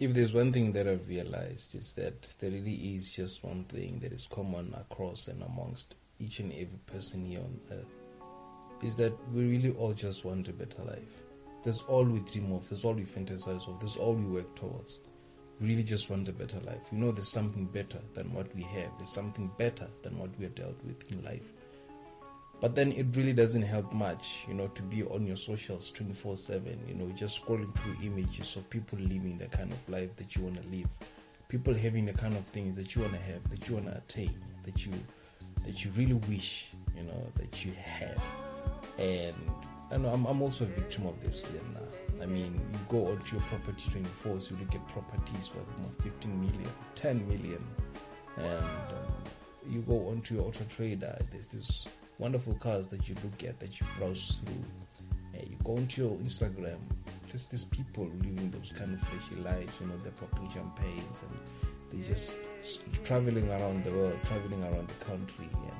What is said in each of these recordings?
if there's one thing that I've realized is that there really is just one thing that is common across and amongst each and every person here on earth is that we really all just want a better life. That's all we dream of, that's all we fantasize of, that's all we work towards. We really just want a better life. You know, there's something better than what we have, there's something better than what we are dealt with in life. But then it really doesn't help much, you know, to be on your socials 24 7, you know, just scrolling through images of people living the kind of life that you want to live, people having the kind of things that you want to have, that you want to attain, that you that you really wish, you know, that you had. And I know I'm, I'm also a victim of this now. I mean, you go onto your property 24, so you look at properties worth 15 million, 10 million, and um, you go onto your auto trader, there's this wonderful cars that you look at, that you browse through. And you go onto your Instagram, there's these people living those kind of flashy lives, you know, they're popping champagnes and they're just traveling around the world, traveling around the country, and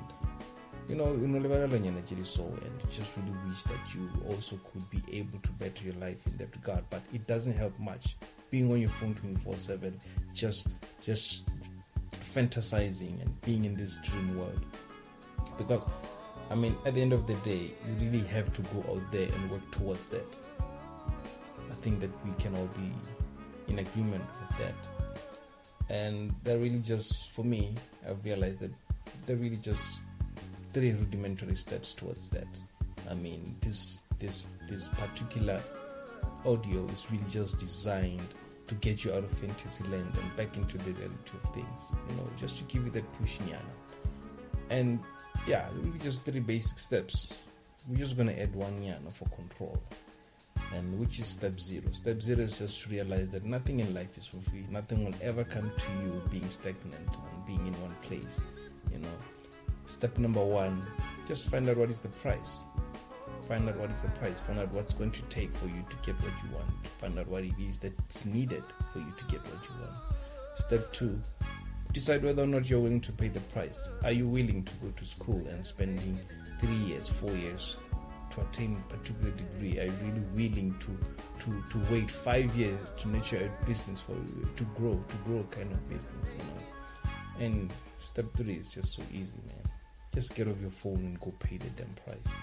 you know, you know, so and just really wish that you also could be able to better your life in that regard. But it doesn't help much being on your phone 24 7, just just fantasizing and being in this dream world. Because I mean, at the end of the day, you really have to go out there and work towards that. I think that we can all be in agreement with that. And that really just, for me, I've realized that there really just three rudimentary steps towards that. I mean, this this this particular audio is really just designed to get you out of fantasy land and back into the reality of things. You know, just to give you that push, Nyana. And yeah, just three basic steps. We're just gonna add one yana for control. And which is step zero. Step zero is just to realize that nothing in life is for free. Nothing will ever come to you being stagnant and being in one place. You know. Step number one, just find out what is the price. Find out what is the price. Find out what's going to take for you to get what you want. Find out what it is that's needed for you to get what you want. Step two, decide whether or not you're willing to pay the price. Are you willing to go to school and spending three years, four years to attain a particular degree? Are you really willing to to, to wait five years to nurture a business for to grow, to grow a kind of business, you know? And step three is just so easy, man. Just get off your phone and go pay the damn price.